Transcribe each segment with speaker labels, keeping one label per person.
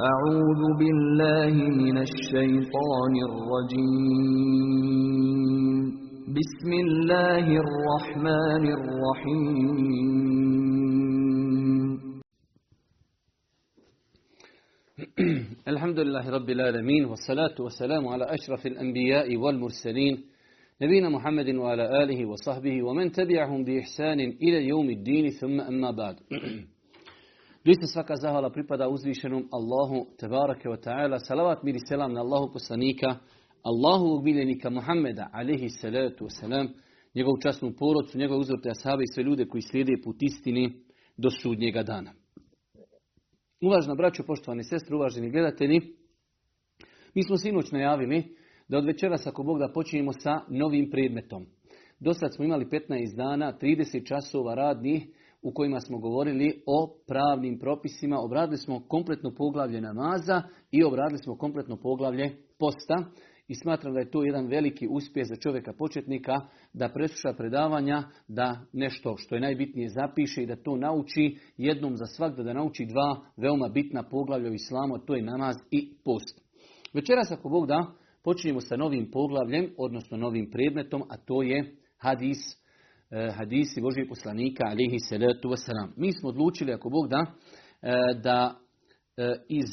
Speaker 1: أعوذ بالله من الشيطان الرجيم. بسم الله الرحمن الرحيم.
Speaker 2: الحمد لله رب العالمين والصلاة والسلام على أشرف الأنبياء والمرسلين نبينا محمد وعلى آله وصحبه ومن تبعهم بإحسان إلى يوم الدين ثم أما بعد. Doista svaka zahvala pripada uzvišenom Allahu Tebarake wa ta'ala. Salavat mir i selam na Allahu poslanika, Allahu miljenika Muhammeda, alihi salatu wasalam, njegovu časnu porodcu, njegove uzvrte ashabe i sve ljude koji slijede put istini do sudnjega dana. Uvažna braćo, poštovani sestre, uvaženi gledatelji, mi smo sinoć najavili da od večeras ako Bog da počinjemo sa novim predmetom. Do sad smo imali 15 dana, 30 časova radnih u kojima smo govorili o pravnim propisima. Obradili smo kompletno poglavlje namaza i obradili smo kompletno poglavlje posta. I smatram da je to jedan veliki uspjeh za čovjeka početnika da presluša predavanja, da nešto što je najbitnije zapiše i da to nauči jednom za svak, da nauči dva veoma bitna poglavlja u islamu, to je namaz i post. Večeras ako Bog da, počinjemo sa novim poglavljem, odnosno novim predmetom, a to je hadis hadisi Božih poslanika alihi salatu wasalam. Mi smo odlučili, ako Bog da, da iz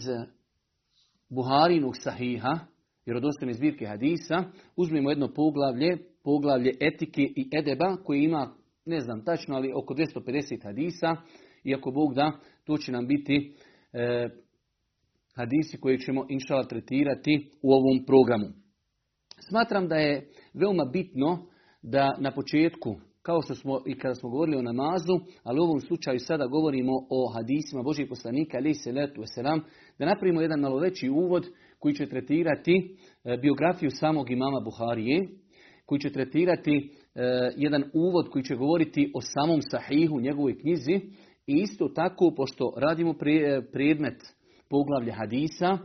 Speaker 2: Buharinog sahiha, vjerodostojne zbirke hadisa, uzmemo jedno poglavlje, poglavlje etike i edeba, koje ima, ne znam tačno, ali oko 250 hadisa, i ako Bog da, to će nam biti e, hadisi koje ćemo inšala tretirati u ovom programu. Smatram da je veoma bitno da na početku kao što smo i kada smo govorili o namazu, ali u ovom slučaju sada govorimo o hadisima Božih poslanika, ali se letu selam, da napravimo jedan malo veći uvod koji će tretirati biografiju samog imama Buharije, koji će tretirati jedan uvod koji će govoriti o samom sahihu, njegovoj knjizi, i isto tako, pošto radimo predmet poglavlja hadisa,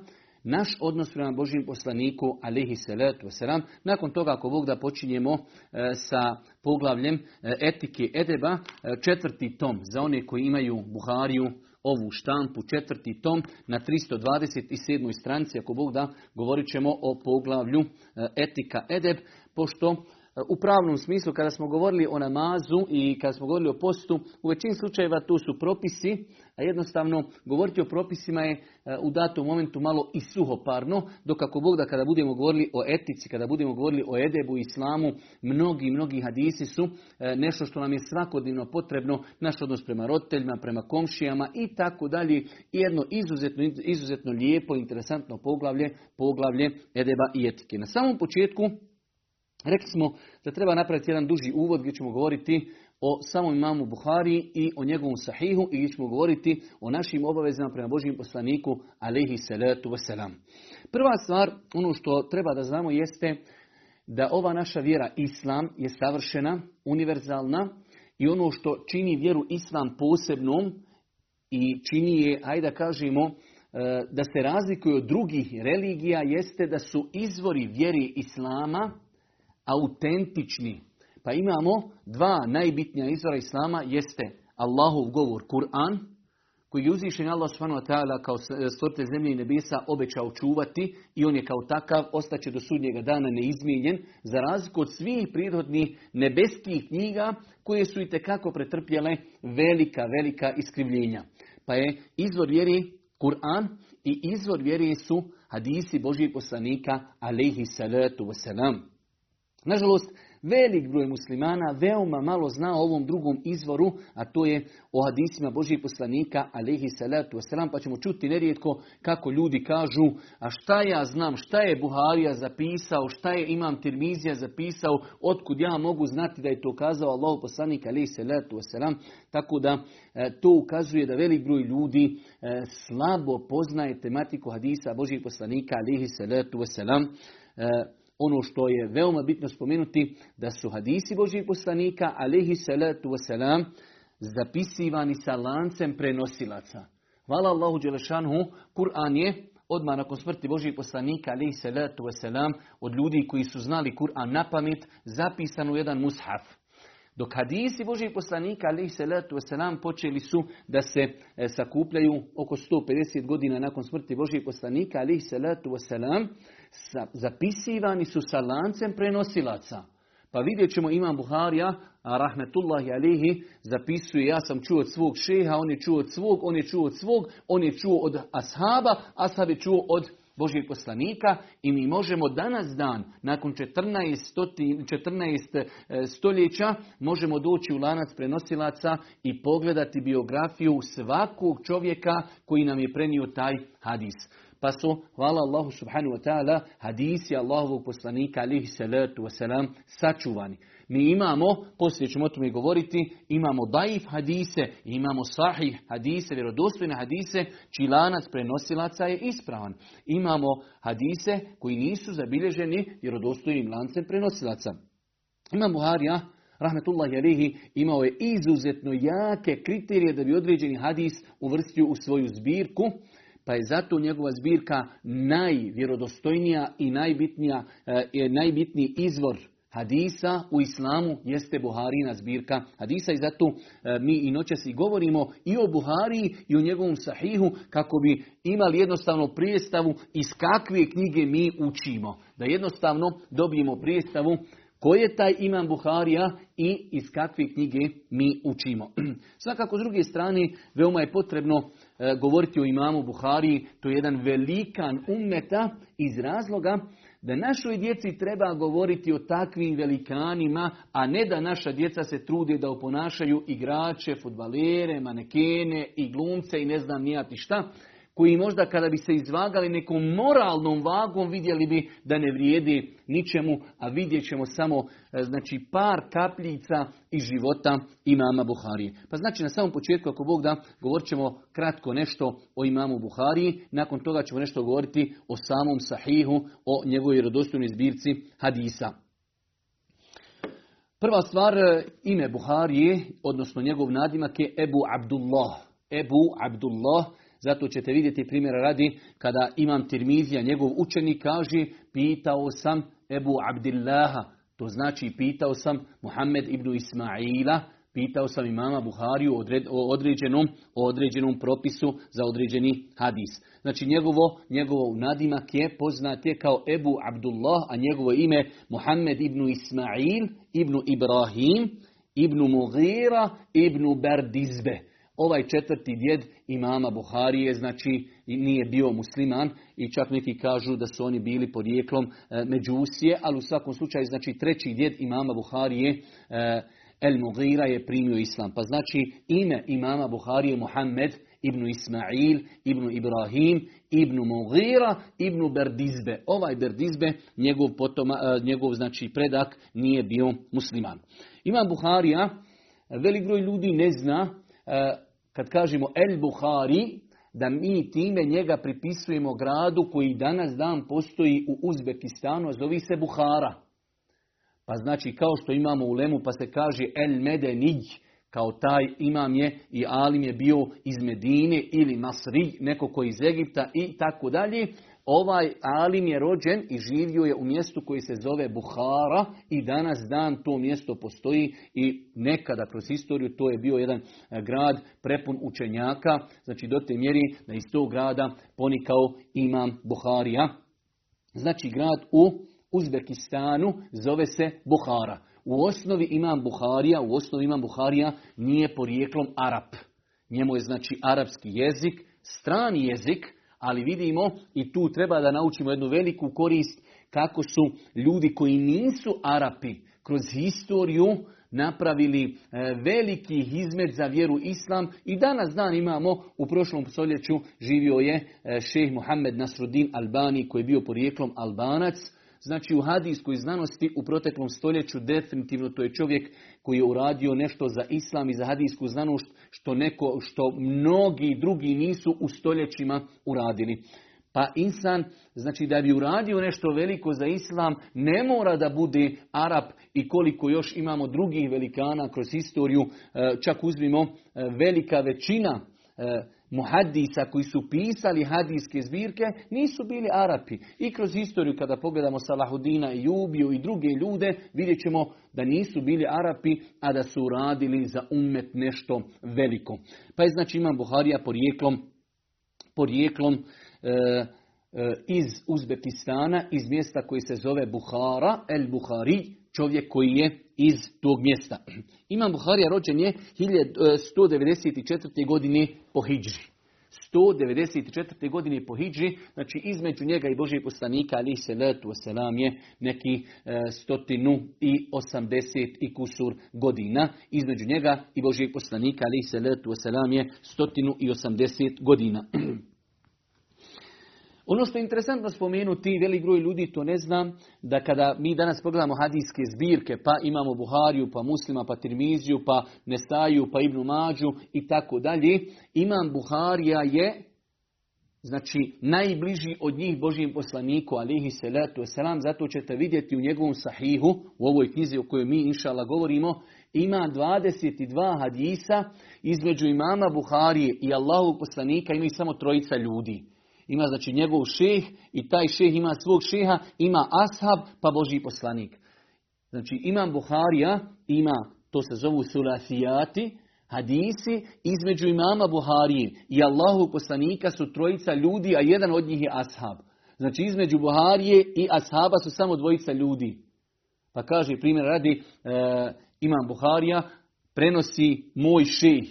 Speaker 2: naš odnos prema Božijem poslaniku, alihi salatu wasalam. Nakon toga, ako Bog da počinjemo sa poglavljem etike edeba, četvrti tom, za one koji imaju Buhariju, ovu štampu, četvrti tom, na 327. stranici, ako Bog da, govorit ćemo o poglavlju etika edeb, pošto u pravnom smislu, kada smo govorili o namazu i kada smo govorili o postu, u većini slučajeva to su propisi, a jednostavno govoriti o propisima je u datom momentu malo i suhoparno, dok ako Bog da kada budemo govorili o etici, kada budemo govorili o edebu i islamu, mnogi, mnogi hadisi su nešto što nam je svakodnevno potrebno, naš odnos prema roditeljima, prema komšijama i tako dalje. I jedno izuzetno, izuzetno lijepo, interesantno poglavlje, poglavlje edeba i etike. Na samom početku Rekli smo da treba napraviti jedan duži uvod gdje ćemo govoriti o samom imamu Buhari i o njegovom sahihu i gdje ćemo govoriti o našim obavezama prema Božijem poslaniku alaihi salatu wasalam. Prva stvar, ono što treba da znamo jeste da ova naša vjera Islam je savršena, univerzalna i ono što čini vjeru Islam posebnom i čini je, ajde da kažemo, da se razlikuje od drugih religija jeste da su izvori vjeri Islama autentični. Pa imamo dva najbitnija izvora Islama, jeste Allahov govor Kur'an, koji je uzvišen Allah ta'ala kao stvoritelj zemlje i nebesa obećao čuvati i on je kao takav ostaće do sudnjega dana neizmijenjen, za razliku od svih prirodnih nebeskih knjiga koje su i tekako pretrpjele velika, velika iskrivljenja. Pa je izvor vjeri Kur'an i izvor vjeri su hadisi Božijeg poslanika alaihi salatu wasalam. Nažalost, velik broj muslimana veoma malo zna o ovom drugom izvoru, a to je o hadisima Božih poslanika, alaihi salatu wasalam, pa ćemo čuti nerijetko kako ljudi kažu, a šta ja znam, šta je Buharija zapisao, šta je Imam Tirmizija zapisao, otkud ja mogu znati da je to kazao Allah poslanik, alaihi salatu wasalam, tako da to ukazuje da velik broj ljudi slabo poznaje tematiku hadisa Božih poslanika, alaihi salatu wasalam, ono što je veoma bitno spomenuti, da su hadisi Božih poslanika, alihi salatu wasalam, zapisivani sa lancem prenosilaca. Hvala Allahu Đelešanhu, Kur'an je odmah nakon smrti Božih poslanika, alihi salatu wasalam, od ljudi koji su znali Kur'an na pamet, zapisan u jedan mushaf. Dok hadisi Božih poslanika, alihi salatu wasalam, počeli su da se e, sakupljaju oko 150 godina nakon smrti Božih poslanika, alihi salatu wasalam, sa, zapisivani su sa lancem prenosilaca. Pa vidjet ćemo Imam Buharija, a rahmetullahi alihi, zapisuje ja sam čuo od svog šeha, on je čuo od svog, on je čuo od svog, on je čuo od ashaba, ashab je čuo od Božih poslanika i mi možemo danas dan, nakon 14, stoti, 14 e, stoljeća, možemo doći u lanac prenosilaca i pogledati biografiju svakog čovjeka koji nam je prenio taj hadis. Pa su, hvala Allahu subhanahu wa ta'ala, hadisi Allahovog poslanika alihi salatu wasalam sačuvani. Mi imamo, poslije ćemo o tome govoriti, imamo daif hadise, imamo sahih hadise, vjerodostojne hadise, čiji lanac prenosilaca je ispravan. Imamo hadise koji nisu zabilježeni vjerodostojnim lancem prenosilaca. Imam Buharija, rahmetullahi alihi, imao je izuzetno jake kriterije da bi određeni hadis uvrstio u svoju zbirku, pa je zato njegova zbirka najvjerodostojnija i najbitnija, je najbitniji izvor hadisa u islamu jeste Buharina zbirka hadisa i zato e, mi i noćas i govorimo i o Buhariji i o njegovom sahihu kako bi imali jednostavno prijestavu iz kakve knjige mi učimo. Da jednostavno dobijemo prijestavu ko je taj imam Buharija i iz kakve knjige mi učimo. Svakako s druge strane veoma je potrebno e, govoriti o imamu Buhariji, to je jedan velikan ummeta iz razloga da našoj djeci treba govoriti o takvim velikanima, a ne da naša djeca se trude da oponašaju igrače, futbalere, manekene i glumce i ne znam nijati šta koji možda kada bi se izvagali nekom moralnom vagom vidjeli bi da ne vrijedi ničemu, a vidjet ćemo samo e, znači par kapljica iz života imama Buharije. Pa znači na samom početku ako Bog da govorit ćemo kratko nešto o imamu Buhariji, nakon toga ćemo nešto govoriti o samom sahihu, o njegovoj vjerodostojnoj zbirci hadisa. Prva stvar, e, ime Buharije, odnosno njegov nadimak je Ebu Abdullah. Ebu Abdullah, zato ćete vidjeti primjera radi kada imam Tirmizija, njegov učenik kaže pitao sam Ebu Abdillaha, to znači pitao sam Muhammed ibn Ismaila, pitao sam imama Buhariju o određenom, o određenom propisu za određeni hadis. Znači njegovo, njegovo nadimak je poznat je kao Ebu Abdullah, a njegovo ime Muhammed ibn Ismail, ibn Ibrahim, ibn Mughira, ibn Berdizbe ovaj četvrti djed imama Buharije, znači nije bio musliman i čak neki kažu da su oni bili porijeklom e, Međusije, ali u svakom slučaju znači treći djed imama Buharije e, El Mughira je primio islam. Pa znači ime imama Buharije Muhammed ibn Ismail, ibn Ibrahim, ibn Mughira, ibn Berdizbe. Ovaj Berdizbe, njegov, potoma, e, njegov znači predak nije bio musliman. Imam Buharija, velik broj ljudi ne zna kad kažemo El Buhari, da mi time njega pripisujemo gradu koji danas dan postoji u Uzbekistanu, a zove se Buhara. Pa znači kao što imamo u Lemu pa se kaže El Medenij, kao taj imam je i Alim je bio iz Medine ili Masri, neko koji iz Egipta i tako dalje. Ovaj Alim je rođen i živio je u mjestu koji se zove Buhara i danas dan to mjesto postoji i nekada kroz historiju to je bio jedan e, grad prepun učenjaka, znači do te mjeri da iz tog grada ponikao imam Buharija. Znači grad u Uzbekistanu zove se Buhara. U osnovi imam Buharija, u osnovi imam Buharija nije porijeklom Arab. Njemu je znači arapski jezik, strani jezik, ali vidimo i tu treba da naučimo jednu veliku korist kako su ljudi koji nisu Arapi kroz historiju napravili e, veliki izmet za vjeru Islam. I danas dan imamo u prošlom stoljeću živio je e, šejh Muhammed Nasruddin Albani koji je bio porijeklom Albanac Znači u hadijskoj znanosti u proteklom stoljeću definitivno to je čovjek koji je uradio nešto za islam i za hadijsku znanost što, neko, što mnogi drugi nisu u stoljećima uradili. Pa insan, znači da bi uradio nešto veliko za islam, ne mora da bude Arab i koliko još imamo drugih velikana kroz historiju, e, čak uzmimo e, velika većina e, muhadisa koji su pisali hadijske zbirke nisu bili Arapi. I kroz historiju kada pogledamo Salahudina i Jubiju i druge ljude vidjet ćemo da nisu bili Arapi, a da su radili za umet nešto veliko. Pa je znači imam Buharija porijeklom, porijeklom e, e, iz Uzbekistana, iz mjesta koji se zove Buhara, El Buhari, čovjek koji je iz tog mjesta. Imam Buharija rođen je 194. godine po Hidžri. 194. godine po Hidžri, znači između njega i Božijeg poslanika, ali se letu selam je neki e, stotinu i osamdeset kusur godina. Između njega i Božijeg poslanika, ali se letu selam je stotinu i osamdeset godina. Ono što je interesantno spomenuti, velik broj ljudi to ne znam, da kada mi danas pogledamo hadijske zbirke, pa imamo Buhariju, pa Muslima, pa Tirmiziju, pa Nestaju, pa Ibnu Mađu i tako dalje, imam Buharija je znači najbliži od njih Božijem poslaniku, alihi salatu wasalam, zato ćete vidjeti u njegovom sahihu, u ovoj knjizi o kojoj mi inšala govorimo, ima 22 hadisa između imama Buharije i Allahovog poslanika imaju samo trojica ljudi. Ima znači njegov šeh i taj šeh ima svog šeha, ima ashab pa Boži poslanik. Znači imam Buharija, ima, to se zovu sulasijati, hadisi, između imama Buharije i Allahu poslanika su trojica ljudi, a jedan od njih je ashab. Znači između Buharije i ashaba su samo dvojica ljudi. Pa kaže primjer radi, e, imam Buharija, prenosi moj šeh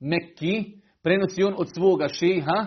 Speaker 2: Mekki, prenosi on od svoga šeha,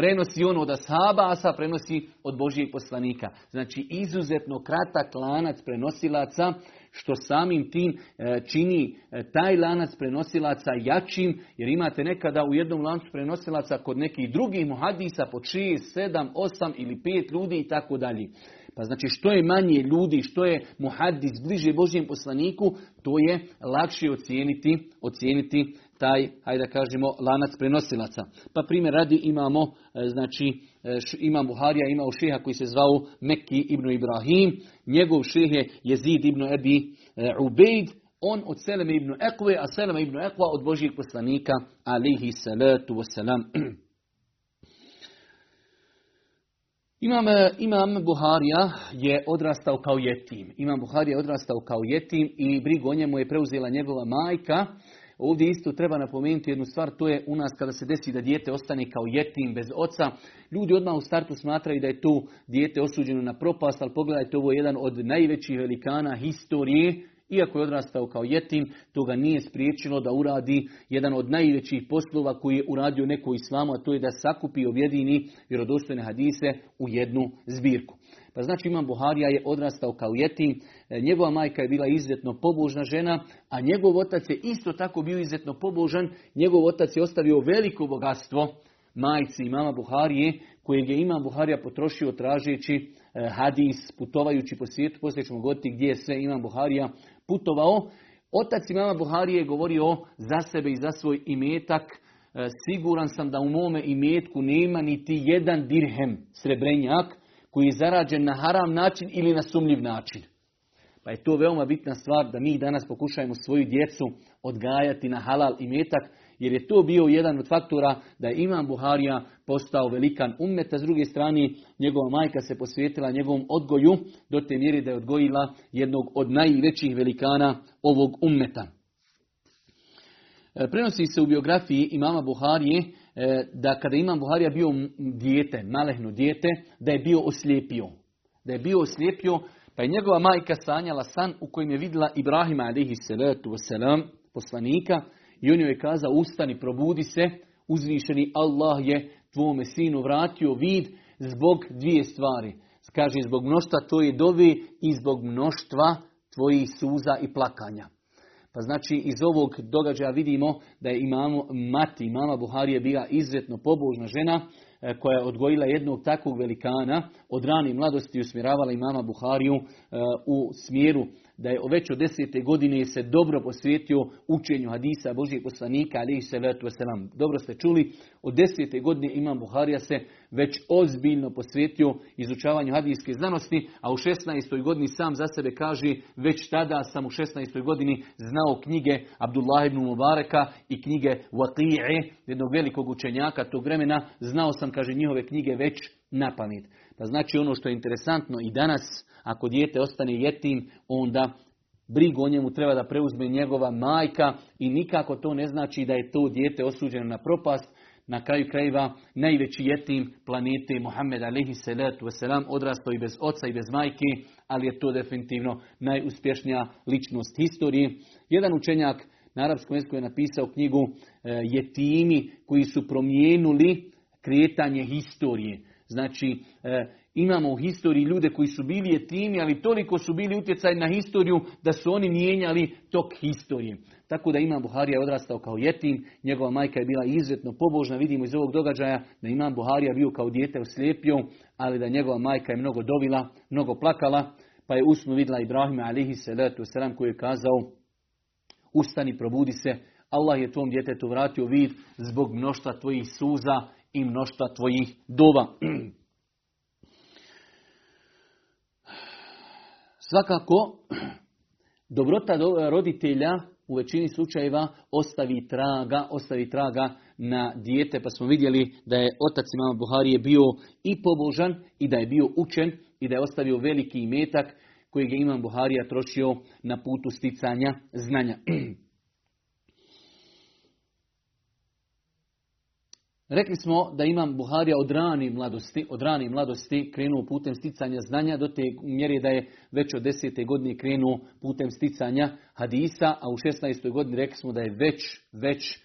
Speaker 2: prenosi on od ashaba, asa prenosi od Božijeg poslanika. Znači izuzetno kratak lanac prenosilaca, što samim tim e, čini e, taj lanac prenosilaca jačim, jer imate nekada u jednom lancu prenosilaca kod nekih drugih muhadisa po 6, 7, 8 ili 5 ljudi i tako dalje. Pa znači što je manje ljudi, što je muhadis bliže Božijem poslaniku, to je lakše ocijeniti, ocijeniti taj, hajde da kažemo, lanac prenosilaca. Pa primjer radi imamo, e, znači, e, imam Buharija, imao šeha koji se zvao Mekki ibn Ibrahim, njegov šeh je Jezid ibn Ebi e, Ubejd, on od Seleme ibn Ekve, a Seleme ibn Ekva od Božijeg poslanika, alihi salatu wasalam. Imam, imam Buharija je odrastao kao jetim. Imam Buharija je odrastao kao jetim i brigu o njemu je preuzela njegova majka. Ovdje isto treba napomenuti jednu stvar, to je u nas kada se desi da dijete ostane kao jetim bez oca. Ljudi odmah u startu smatraju da je to dijete osuđeno na propast, ali pogledajte, ovo je jedan od najvećih velikana historije. Iako je odrastao kao jetim, to ga nije spriječilo da uradi jedan od najvećih poslova koji je uradio neko islamu, a to je da sakupi objedini vjerodostojne hadise u jednu zbirku. Pa znači Imam Buharija je odrastao kao jetim, njegova majka je bila izuzetno pobožna žena, a njegov otac je isto tako bio izuzetno pobožan, njegov otac je ostavio veliko bogatstvo majci Imama Buharije, kojeg je Imam Buharija potrošio tražeći e, hadis, putovajući po svijetu, poslije ćemo govoriti gdje je sve Imam Buharija putovao. Otac Imama Buharije je govorio za sebe i za svoj imetak, e, siguran sam da u mome imetku nema niti jedan dirhem srebrenjak, koji je zarađen na haram način ili na sumnjiv način. Pa je to veoma bitna stvar da mi danas pokušajemo svoju djecu odgajati na halal i metak, jer je to bio jedan od faktora da je Imam Buharija postao velikan ummeta. S druge strane, njegova majka se posvetila njegovom odgoju do te mjeri da je odgojila jednog od najvećih velikana ovog ummeta. E, prenosi se u biografiji imama Buharije E, da kada Imam Buharija bio dijete, malehno dijete, da je bio oslijepio. Da je bio oslijepio, pa je njegova majka sanjala san u kojem je vidjela Ibrahima alihi salatu wasalam, poslanika, i on joj je kazao, ustani, probudi se, uzvišeni Allah je tvome sinu vratio vid zbog dvije stvari. Kaže, zbog mnoštva tvoje dovi i zbog mnoštva tvojih suza i plakanja. Pa znači iz ovog događaja vidimo da je imamo mati, mama Buharije bila izuzetno pobožna žena koja je odgojila jednog takvog velikana, od rane mladosti usmjeravala i mama Buhariju e, u smjeru da je već od desete godine se dobro posvetio učenju hadisa Božijeg poslanika, ali se wasalam. Dobro ste čuli, od desete godine Imam Buharija se već ozbiljno posvetio izučavanju hadijske znanosti, a u 16. godini sam za sebe kaže, već tada sam u 16. godini znao knjige Abdullah ibn Mubareka i knjige Waqi'e, jednog velikog učenjaka tog vremena, znao sam, kaže, njihove knjige već na pamet. Pa znači ono što je interesantno i danas, ako dijete ostane jetim, onda brigu o njemu treba da preuzme njegova majka i nikako to ne znači da je to dijete osuđeno na propast. Na kraju krajeva najveći jetim planete Muhammed alihi salatu wasalam odrastao i bez oca i bez majke, ali je to definitivno najuspješnija ličnost historije. Jedan učenjak na arapskom jeziku je napisao knjigu e, Jetimi koji su promijenuli kretanje historije. Znači, e, imamo u historiji ljude koji su bili jetimi, ali toliko su bili utjecaj na historiju da su oni mijenjali tok historije. Tako da Imam Buharija je odrastao kao jetim, njegova majka je bila izuzetno pobožna, vidimo iz ovog događaja da Imam Buharija bio kao dijete oslijepio, ali da njegova majka je mnogo dovila, mnogo plakala, pa je usnu vidjela Ibrahima alihi salatu wasalam koji je kazao ustani, probudi se, Allah je tvom djetetu vratio vid zbog mnoštva tvojih suza i mnoštva tvojih dova. Svakako, dobrota roditelja u većini slučajeva ostavi traga, ostavi traga na dijete, pa smo vidjeli da je otac imama Buharije bio i pobožan i da je bio učen i da je ostavio veliki imetak kojeg je imam Buharija trošio na putu sticanja znanja. Rekli smo da imam Buharija od rani mladosti, od rani mladosti krenuo putem sticanja znanja do te mjere da je već od desete godine krenuo putem sticanja hadisa, a u 16. godini rekli smo da je već, već e,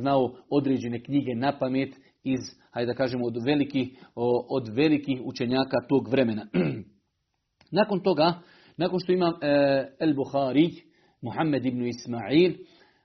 Speaker 2: znao određene knjige na pamet iz, hajde da kažemo, od velikih, od velikih učenjaka tog vremena. nakon toga, nakon što imam e, El Buhari, Muhammed ibn Ismail,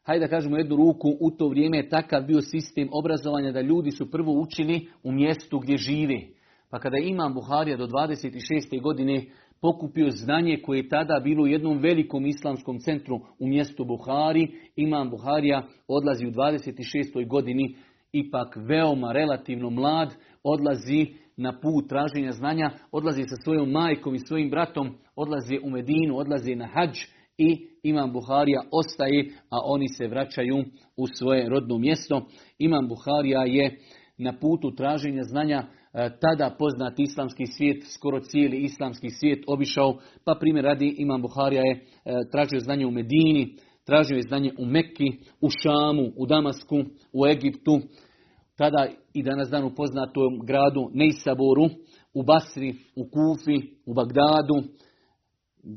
Speaker 2: hajde da kažemo jednu ruku, u to vrijeme je takav bio sistem obrazovanja da ljudi su prvo učili u mjestu gdje žive. Pa kada imam Buharija do 26. godine pokupio znanje koje je tada bilo u jednom velikom islamskom centru u mjestu Buhari, imam Buharija odlazi u 26. godini, ipak veoma relativno mlad, odlazi na put traženja znanja, odlazi sa svojom majkom i svojim bratom, odlazi u Medinu, odlazi na hađ, i Imam Buharija ostaje, a oni se vraćaju u svoje rodno mjesto. Imam Buharija je na putu traženja znanja e, tada poznat islamski svijet, skoro cijeli islamski svijet obišao, pa primjer radi Imam Buharija je e, tražio znanje u Medini, tražio je znanje u Mekki, u Šamu, u Damasku, u Egiptu, tada i danas dan u poznatom gradu Nejsaboru, u Basri, u Kufi, u Bagdadu,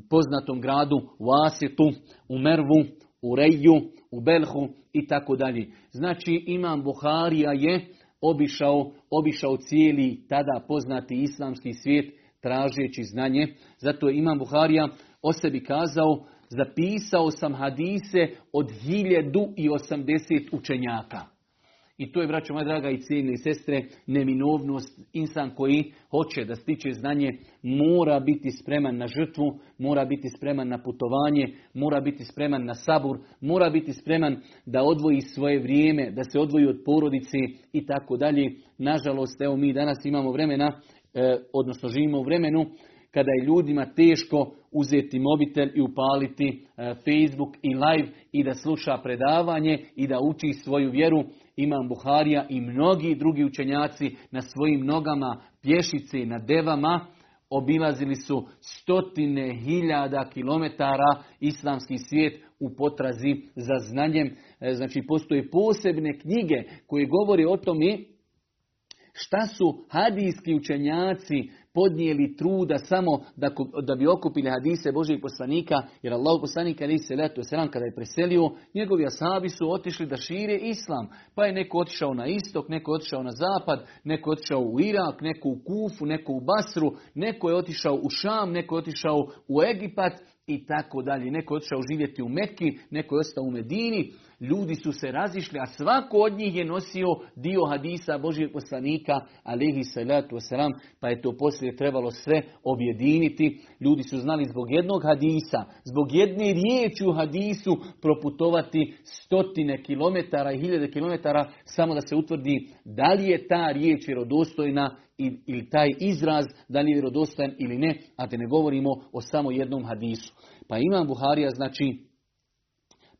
Speaker 2: poznatom gradu u Asitu, u Mervu, u Reju, u Belhu i tako dalje. Znači Imam Buharija je obišao, obišao cijeli tada poznati islamski svijet tražeći znanje. Zato je Imam Buharija o sebi kazao zapisao sam hadise od 1080 učenjaka. I to je, braćo moja draga i cijene sestre, neminovnost. Insan koji hoće da stiče znanje mora biti spreman na žrtvu, mora biti spreman na putovanje, mora biti spreman na sabur, mora biti spreman da odvoji svoje vrijeme, da se odvoji od porodice i tako dalje. Nažalost, evo mi danas imamo vremena, e, odnosno živimo u vremenu kada je ljudima teško uzeti mobitel i upaliti e, Facebook i live i da sluša predavanje i da uči svoju vjeru. Imam Buharija i mnogi drugi učenjaci na svojim nogama, pješice, na devama, obilazili su stotine hiljada kilometara islamski svijet u potrazi za znanjem. E, znači, postoje posebne knjige koje govore o tome šta su hadijski učenjaci podnijeli truda samo da, da bi okupili hadise Božih poslanika, jer Allah poslanika ali se letu selam kada je preselio, njegovi asabi su otišli da šire islam. Pa je neko otišao na istok, neko otišao na zapad, neko otišao u Irak, neko u Kufu, neko u Basru, neko je otišao u Šam, neko je otišao u Egipat i tako dalje. Neko je otišao živjeti u Mekki, neko je ostao u Medini. Ljudi su se razišli, a svako od njih je nosio dio hadisa Božijeg poslanika, alihi salatu wasalam, pa je to poslije trebalo sve objediniti. Ljudi su znali zbog jednog hadisa, zbog jedne riječi u hadisu proputovati stotine kilometara i hiljade kilometara samo da se utvrdi da li je ta riječ vjerodostojna ili taj izraz da li je vjerodostojan ili ne, a da ne govorimo o samo jednom hadisu. Pa imam Buharija, znači,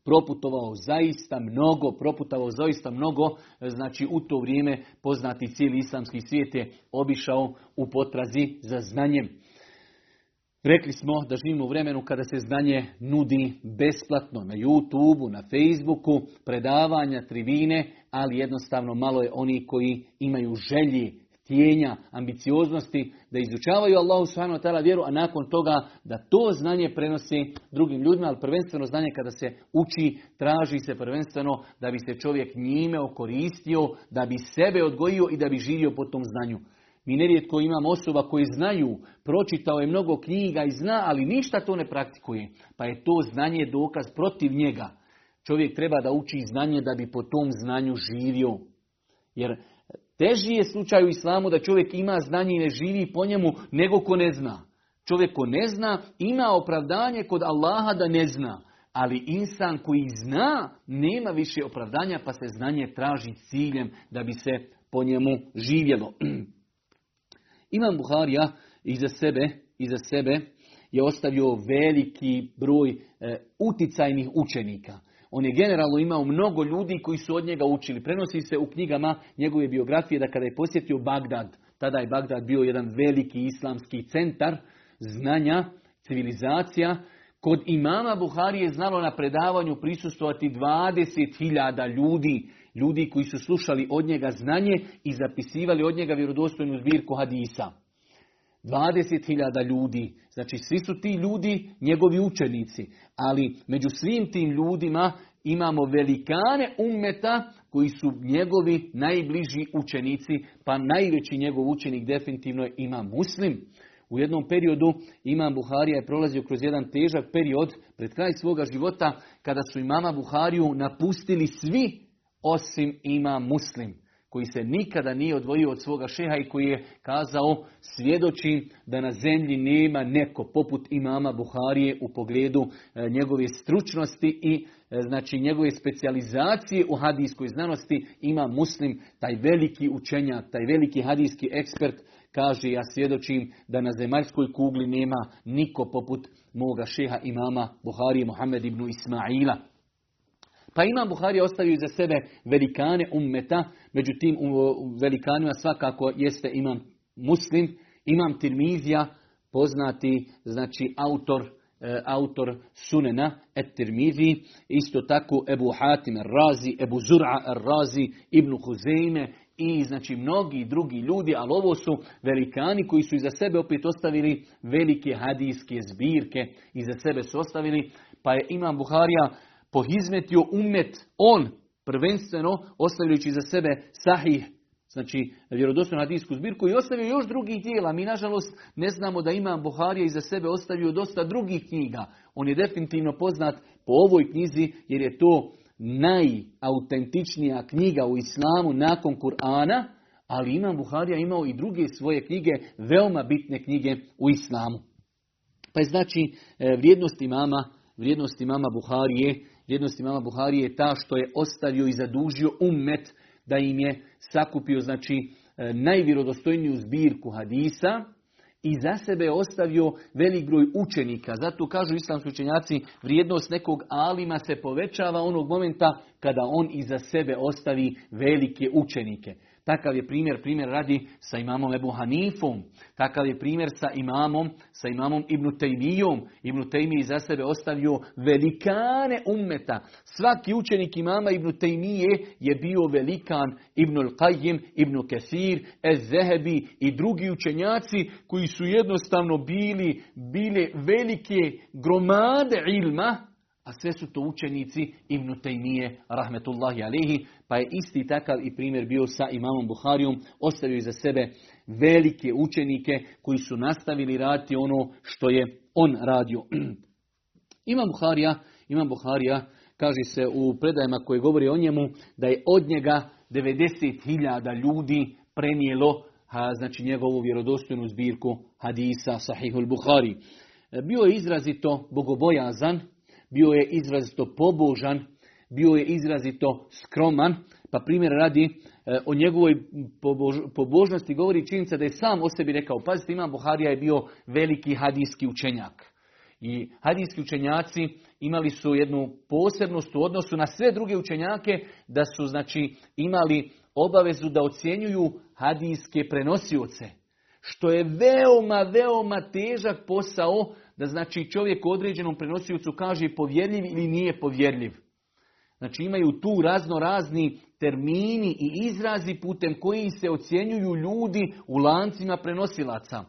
Speaker 2: proputovao zaista mnogo, proputovao zaista mnogo, znači u to vrijeme poznati cijeli islamski svijet je obišao u potrazi za znanjem. Rekli smo da živimo u vremenu kada se znanje nudi besplatno na YouTube, na Facebooku, predavanja, tribine, ali jednostavno malo je oni koji imaju želji, htjenja, ambicioznosti, da izučavaju Allahu subhanahu wa ta'ala vjeru, a nakon toga da to znanje prenosi drugim ljudima, ali prvenstveno znanje kada se uči, traži se prvenstveno da bi se čovjek njime okoristio, da bi sebe odgojio i da bi živio po tom znanju. Mi nerijetko imamo osoba koji znaju, pročitao je mnogo knjiga i zna, ali ništa to ne praktikuje. Pa je to znanje dokaz protiv njega. Čovjek treba da uči znanje da bi po tom znanju živio. Jer teži je slučaj u islamu da čovjek ima znanje i ne živi po njemu nego ko ne zna. Čovjek ko ne zna ima opravdanje kod Allaha da ne zna. Ali insan koji zna nema više opravdanja pa se znanje traži ciljem da bi se po njemu živjelo. Imam Buharija iza sebe, iza sebe je ostavio veliki broj e, uticajnih učenika. On je generalno imao mnogo ljudi koji su od njega učili. Prenosi se u knjigama njegove biografije da kada je posjetio Bagdad, tada je Bagdad bio jedan veliki islamski centar znanja, civilizacija. Kod imama Buharije znalo na predavanju prisustovati 20.000 ljudi, ljudi koji su slušali od njega znanje i zapisivali od njega vjerodostojnu zbirku hadisa. 20.000 ljudi, znači svi su ti ljudi njegovi učenici, ali među svim tim ljudima imamo velikane ummeta koji su njegovi najbliži učenici, pa najveći njegov učenik definitivno je Imam Muslim. U jednom periodu Imam Buharija je prolazio kroz jedan težak period pred kraj svoga života kada su imama Buhariju napustili svi osim ima muslim, koji se nikada nije odvojio od svoga šeha i koji je kazao svjedoči da na zemlji nema neko poput imama Buharije u pogledu e, njegove stručnosti i e, znači njegove specijalizacije u hadijskoj znanosti ima muslim, taj veliki učenjak, taj veliki hadijski ekspert, kaže ja svjedočim da na zemaljskoj kugli nema niko poput moga šeha imama Buharije Muhammed ibn Ismaila. Pa Imam Buhari ostavio iza sebe velikane ummeta, međutim u velikanima svakako jeste Imam Muslim, Imam Tirmizija, poznati znači autor e, autor Sunena et Tirmizi, isto tako Ebu Hatim razi Ebu Zur'a razi Ibn Huzeime i znači mnogi drugi ljudi, ali ovo su velikani koji su iza sebe opet ostavili velike hadijske zbirke, iza sebe su ostavili, pa je Imam Buharija pohizmetio umet on prvenstveno ostavljajući za sebe sahih znači vjerodostojnu hadijsku zbirku i ostavio još drugih dijela. Mi nažalost ne znamo da ima Buharija iza sebe ostavio dosta drugih knjiga. On je definitivno poznat po ovoj knjizi jer je to najautentičnija knjiga u islamu nakon Kur'ana, ali Imam Buharija imao i druge svoje knjige, veoma bitne knjige u islamu. Pa je znači e, vrijednost imama, vrijednost imama Buharije vrijednost imama Buharije je ta što je ostavio i zadužio ummet da im je sakupio znači e, najvjerodostojniju zbirku hadisa i za sebe ostavio velik broj učenika. Zato kažu islamski učenjaci vrijednost nekog alima se povećava onog momenta kada on iza sebe ostavi velike učenike. Takav je primjer, primjer radi sa imamom Ebu Hanifom. Takav je primjer sa imamom, sa imamom Ibnu Tejmijom. Ibnu Tejmiji za sebe ostavio velikane ummeta. Svaki učenik imama Ibnu Tejmije je bio velikan Ibnul Qajim, Ibnu Kesir, Ez-Zehebi i drugi učenjaci koji su jednostavno bili, bili velike gromade ilma, a sve su to učenici Ibn Taymije, rahmetullahi alihi, pa je isti takav i primjer bio sa imamom Buharijom, ostavio iza sebe velike učenike koji su nastavili raditi ono što je on radio. Imam Buharija, Imam Buharija kaže se u predajama koje govori o njemu, da je od njega 90.000 ljudi prenijelo ha, znači njegovu vjerodostojnu zbirku hadisa Sahihul Buhari. E, bio je izrazito bogobojazan, bio je izrazito pobožan, bio je izrazito skroman, pa primjer radi e, o njegovoj pobožnosti govori činjenica da je sam o sebi rekao, pazite Imam Buharija je bio veliki hadijski učenjak. I hadijski učenjaci imali su jednu posebnost u odnosu na sve druge učenjake da su znači imali obavezu da ocjenjuju hadijske prenosioce. Što je veoma, veoma težak posao da znači čovjek određenom prenosiocu kaže povjerljiv ili nije povjerljiv. Znači imaju tu razno razni termini i izrazi putem koji se ocjenjuju ljudi u lancima prenosilaca.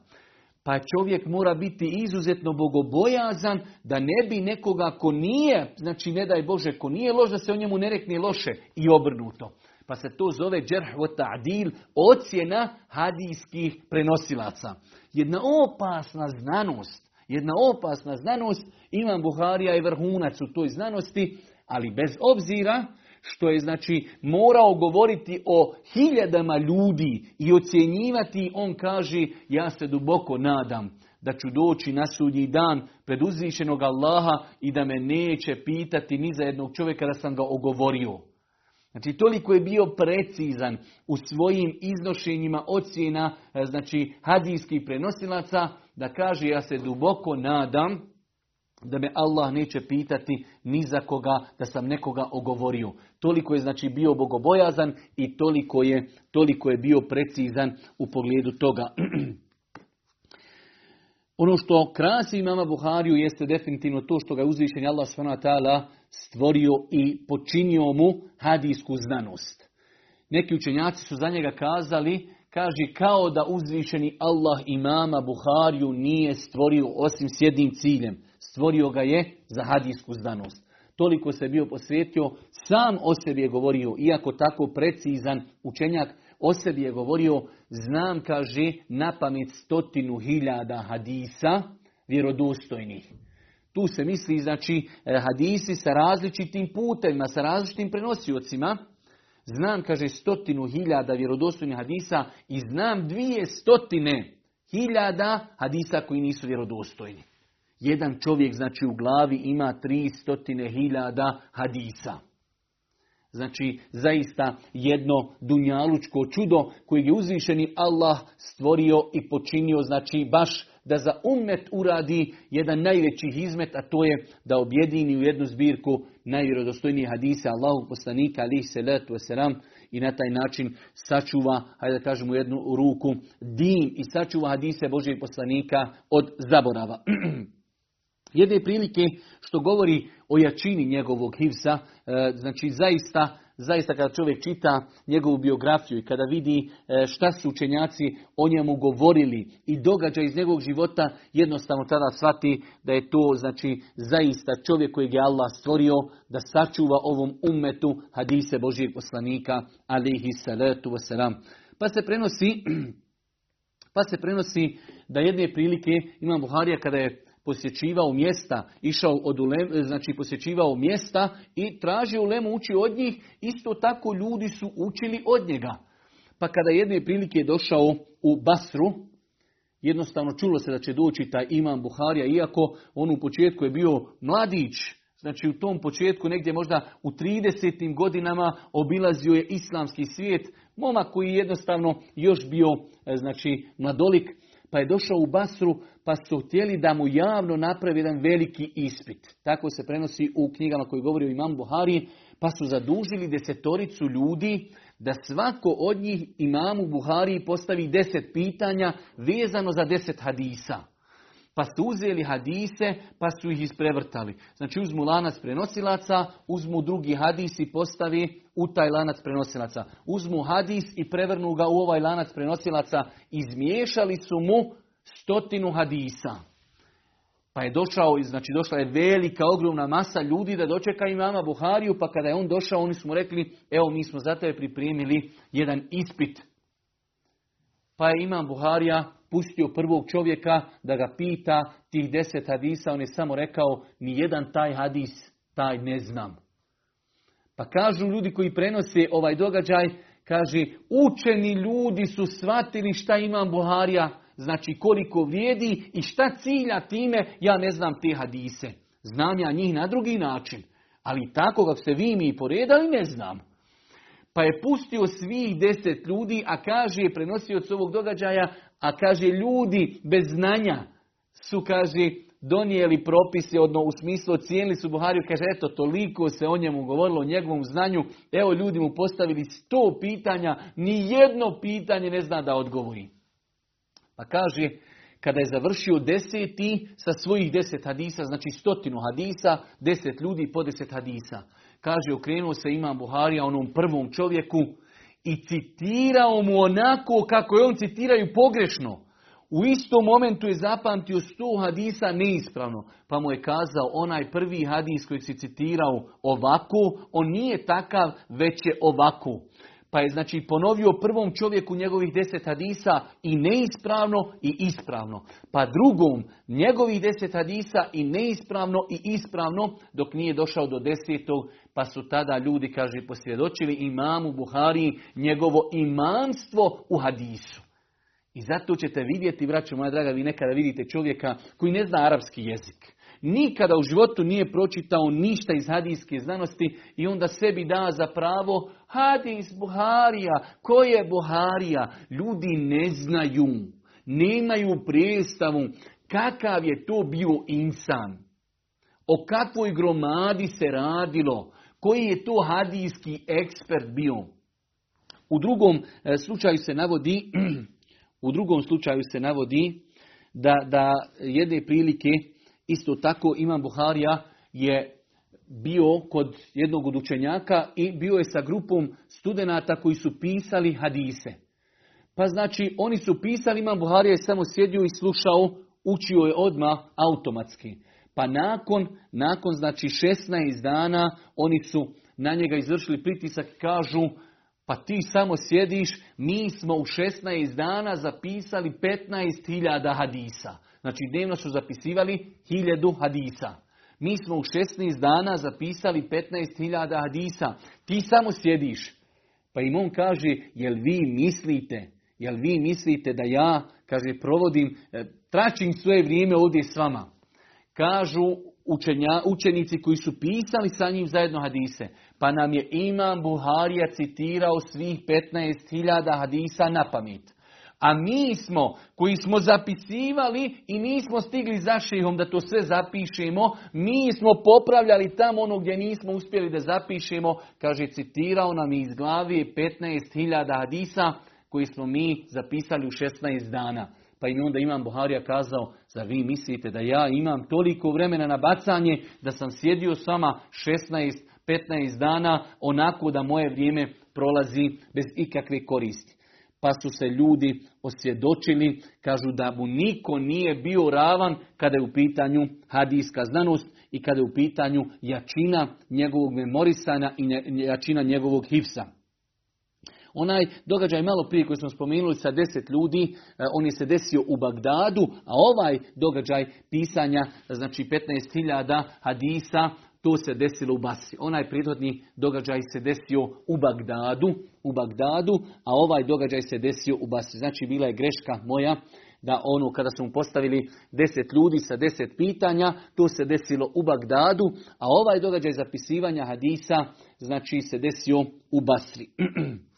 Speaker 2: Pa čovjek mora biti izuzetno bogobojazan da ne bi nekoga ko nije, znači ne daj Bože, ko nije loš, da se o njemu ne rekne loše i obrnuto. Pa se to zove džerh ta'dil, ocjena hadijskih prenosilaca. Jedna opasna znanost, jedna opasna znanost, Imam Buharija je vrhunac u toj znanosti, ali bez obzira što je znači morao govoriti o hiljadama ljudi i ocjenjivati, on kaže ja se duboko nadam da ću doći na sudnji dan pred uzvišenog Allaha i da me neće pitati ni za jednog čovjeka da sam ga ogovorio. Znači toliko je bio precizan u svojim iznošenjima ocjena e, znači hadijskih prenosilaca da kaže ja se duboko nadam da me Allah neće pitati ni za koga da sam nekoga ogovorio. Toliko je znači bio bogobojazan i toliko je, toliko je bio precizan u pogledu toga. ono što krasi mama Buhariju jeste definitivno to što ga je uzvišen Allah s.w.t. stvorio i počinio mu hadijsku znanost. Neki učenjaci su za njega kazali, kaže kao da uzvišeni Allah imama Buhariju nije stvorio osim s jednim ciljem – Stvorio ga je za hadijsku znanost. Toliko se bio posvetio, sam o sebi je govorio, iako tako precizan učenjak, o sebi je govorio, znam, kaže, na pamet stotinu hiljada hadisa vjerodostojnih. Tu se misli, znači, e, hadisi sa različitim putevima, sa različitim prenosiocima. Znam, kaže, stotinu hiljada vjerodostojnih hadisa i znam dvije stotine hiljada hadisa koji nisu vjerodostojni. Jedan čovjek znači u glavi ima 300 hiljada hadisa. Znači zaista jedno dunjalučko čudo koje je uzvišeni Allah stvorio i počinio znači baš da za umet uradi jedan najveći izmet, a to je da objedini u jednu zbirku najvjerodostojnije hadise Allahu poslanika alihi salatu wasalam i na taj način sačuva, hajde da kažemo jednu ruku, din i sačuva hadise Božijeg poslanika od zaborava. Jedne prilike što govori o jačini njegovog hivsa, e, znači zaista, zaista kada čovjek čita njegovu biografiju i kada vidi e, šta su učenjaci o njemu govorili i događaj iz njegovog života, jednostavno tada shvati da je to znači zaista čovjek kojeg je Allah stvorio da sačuva ovom umetu hadise Božijeg poslanika alihi salatu wasalam. Pa se prenosi pa se prenosi da jedne prilike ima Buharija kada je posjećivao mjesta, išao od ulem, znači posjećivao mjesta i tražio ulemu uči od njih, isto tako ljudi su učili od njega. Pa kada jedne prilike je došao u Basru, jednostavno čulo se da će doći taj imam Buharija, iako on u početku je bio mladić, znači u tom početku negdje možda u 30. godinama obilazio je islamski svijet, momak koji je jednostavno još bio e, znači mladolik, pa je došao u Basru, pa su htjeli da mu javno napravi jedan veliki ispit. Tako se prenosi u knjigama koji govori o Imam Buhari, pa su zadužili desetoricu ljudi da svako od njih imamu Buhari postavi deset pitanja vezano za deset hadisa. Pa su uzeli hadise, pa su ih isprevrtali. Znači uzmu lanac prenosilaca, uzmu drugi hadis i postavi u taj lanac prenosilaca. Uzmu hadis i prevrnu ga u ovaj lanac prenosilaca. Izmiješali su mu stotinu hadisa. Pa je došao, znači došla je velika, ogromna masa ljudi da dočeka imama Buhariju, pa kada je on došao, oni su mu rekli, evo mi smo za tebe pripremili jedan ispit. Pa je imam Buharija pustio prvog čovjeka da ga pita tih deset hadisa, on je samo rekao, ni jedan taj hadis, taj ne znam. Pa kažu ljudi koji prenose ovaj događaj, kaže, učeni ljudi su shvatili šta imam Buharija, znači koliko vrijedi i šta cilja time, ja ne znam te hadise. Znam ja njih na drugi način, ali tako kako ste vi mi poredali, ne znam. Pa je pustio svih deset ljudi, a kaže, prenosio od ovog događaja, a kaže, ljudi bez znanja su, kaže, donijeli propise, odno u smislu ocijenili su Buhariju, kaže eto toliko se o njemu govorilo, o njegovom znanju, evo ljudi mu postavili sto pitanja, ni jedno pitanje ne zna da odgovori. Pa kaže, kada je završio deseti sa svojih deset hadisa, znači stotinu hadisa, deset ljudi po deset hadisa. Kaže, okrenuo se Imam Buharija onom prvom čovjeku i citirao mu onako kako je on citiraju pogrešno. U istom momentu je zapamtio sto hadisa neispravno, pa mu je kazao onaj prvi hadis koji si citirao ovako, on nije takav, već je ovako. Pa je znači ponovio prvom čovjeku njegovih deset hadisa i neispravno i ispravno. Pa drugom njegovih deset hadisa i neispravno i ispravno dok nije došao do desetog. Pa su tada ljudi, kaže, posvjedočili imamu Buhari njegovo imanstvo u hadisu. I zato ćete vidjeti, braćo moja draga, vi nekada vidite čovjeka koji ne zna arapski jezik. Nikada u životu nije pročitao ništa iz hadijske znanosti i onda sebi da za pravo hadis Buharija. Ko je Buharija? Ljudi ne znaju, nemaju predstavu kakav je to bio insan. O kakvoj gromadi se radilo, koji je to hadijski ekspert bio. U drugom e, slučaju se navodi U drugom slučaju se navodi da, da jedne prilike isto tako Imam Buharija je bio kod jednog od učenjaka i bio je sa grupom studenata koji su pisali hadise. Pa znači oni su pisali, Imam Buharija je samo sjedio i slušao, učio je odmah automatski. Pa nakon, nakon znači 16 dana oni su na njega izvršili pritisak i kažu pa ti samo sjediš, mi smo u 16 dana zapisali 15.000 hadisa. Znači dnevno su zapisivali 1000 hadisa. Mi smo u 16 dana zapisali 15.000 hadisa. Ti samo sjediš. Pa im on kaže, jel vi mislite, jel vi mislite da ja, kaže, provodim, e, tračim svoje vrijeme ovdje s vama. Kažu učenja, učenici koji su pisali sa njim zajedno hadise. Pa nam je Imam Buharija citirao svih 15.000 hadisa na pamet. A mi smo, koji smo zapisivali i nismo stigli za šehom da to sve zapišemo, mi smo popravljali tamo ono gdje nismo uspjeli da zapišemo, kaže citirao nam iz glavi 15.000 hadisa koji smo mi zapisali u 16 dana. Pa im onda Imam Buharija kazao, zar vi mislite da ja imam toliko vremena na bacanje da sam sjedio s vama 16 15 dana onako da moje vrijeme prolazi bez ikakve koristi. Pa su se ljudi osvjedočili, kažu da mu niko nije bio ravan kada je u pitanju hadijska znanost i kada je u pitanju jačina njegovog memorisana i jačina njegovog hifsa. Onaj događaj malo prije koji smo spomenuli sa deset ljudi, e, on je se desio u Bagdadu, a ovaj događaj pisanja, znači 15.000 hadisa, to se desilo u Basri. Onaj prethodni događaj se desio u Bagdadu, u Bagdadu, a ovaj događaj se desio u Basri. Znači bila je greška moja da ono kada su mu postavili deset ljudi sa deset pitanja, to se desilo u Bagdadu, a ovaj događaj zapisivanja hadisa znači se desio u Basri.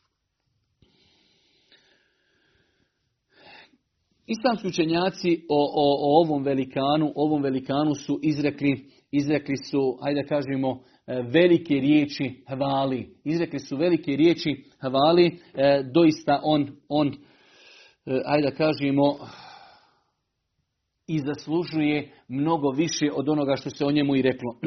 Speaker 2: Islamski učenjaci o, o, o ovom velikanu, ovom velikanu su izrekli izrekli su, hajde da kažemo, e, velike riječi hvali. Izrekli su velike riječi hvali, e, doista on, on e, hajde da kažemo, i zaslužuje mnogo više od onoga što se o njemu i reklo.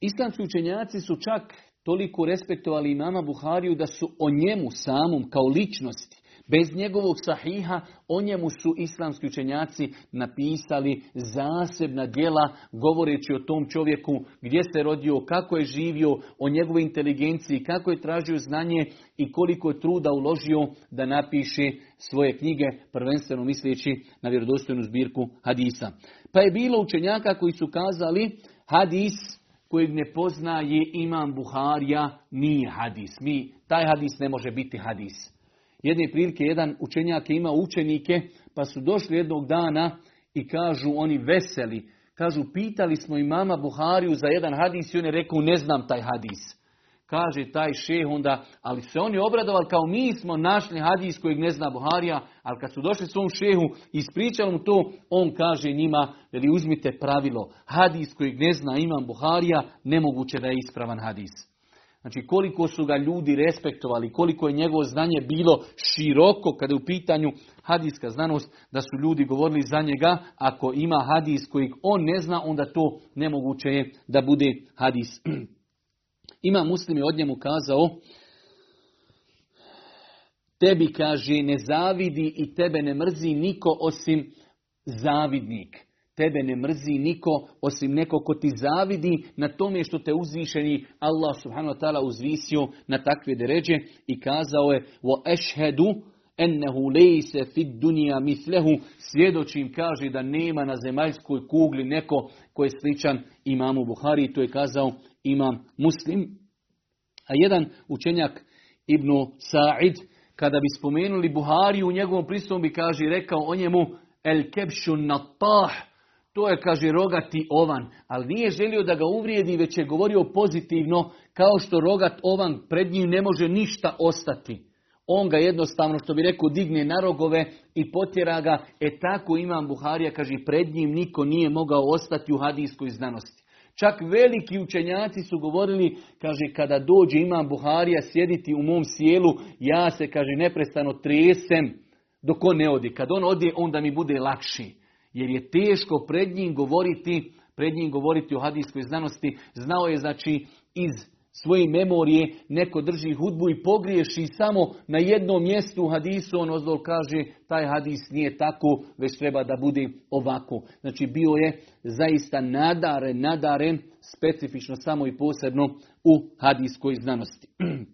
Speaker 2: Islamski učenjaci su čak toliko respektovali imama Buhariju da su o njemu samom kao ličnosti Bez njegovog sahiha o njemu su islamski učenjaci napisali zasebna djela govoreći o tom čovjeku gdje se rodio, kako je živio, o njegovoj inteligenciji, kako je tražio znanje i koliko je truda uložio da napiše svoje knjige, prvenstveno misleći na vjerodostojnu zbirku hadisa. Pa je bilo učenjaka koji su kazali hadis kojeg ne poznaje imam Buharija nije hadis. Mi, taj hadis ne može biti hadis. Jedne prilike jedan učenjak je imao učenike, pa su došli jednog dana i kažu oni veseli. Kažu, pitali smo i mama Buhariju za jedan hadis i on je rekao, ne znam taj hadis. Kaže taj šeh onda, ali se oni obradovali kao mi smo našli hadis kojeg ne zna Buharija, ali kad su došli svom šehu i ispričali mu to, on kaže njima, veli uzmite pravilo, hadis kojeg ne zna imam Buharija, nemoguće da je ispravan hadis. Znači koliko su ga ljudi respektovali, koliko je njegovo znanje bilo široko kada je u pitanju hadijska znanost, da su ljudi govorili za njega, ako ima hadis kojeg on ne zna, onda to nemoguće je da bude hadis. Ima muslim je od njemu kazao, tebi kaže ne zavidi i tebe ne mrzi niko osim zavidnik. Tebe ne mrzi niko osim neko ko ti zavidi na tome što te uzvišeni Allah subhanahu wa ta'ala uzvisio na takve deređe i kazao je wa ešhedu ennehu lejse fid dunija mislehu svjedočim kaže da nema na zemaljskoj kugli neko ko je sličan imamu Buhari to je kazao imam muslim. A jedan učenjak Ibnu Sa'id kada bi spomenuli Buhari u njegovom pristom bi kaže rekao o njemu el kebšu natah to je, kaže, rogati ovan, ali nije želio da ga uvrijedi, već je govorio pozitivno, kao što rogat ovan pred njim ne može ništa ostati. On ga jednostavno, što bi rekao, digne na rogove i potjera ga. E tako imam Buharija, kaže, pred njim niko nije mogao ostati u hadijskoj znanosti. Čak veliki učenjaci su govorili, kaže, kada dođe imam Buharija sjediti u mom sjelu, ja se, kaže, neprestano tresem dok on ne odi. Kad on ode, onda mi bude lakši jer je teško pred njim govoriti, pred njim govoriti o hadijskoj znanosti. Znao je znači iz svoje memorije neko drži hudbu i pogriješi samo na jednom mjestu u hadisu, on ozdol kaže taj hadis nije tako, već treba da bude ovako. Znači bio je zaista nadaren, nadaren, specifično samo i posebno u hadijskoj znanosti.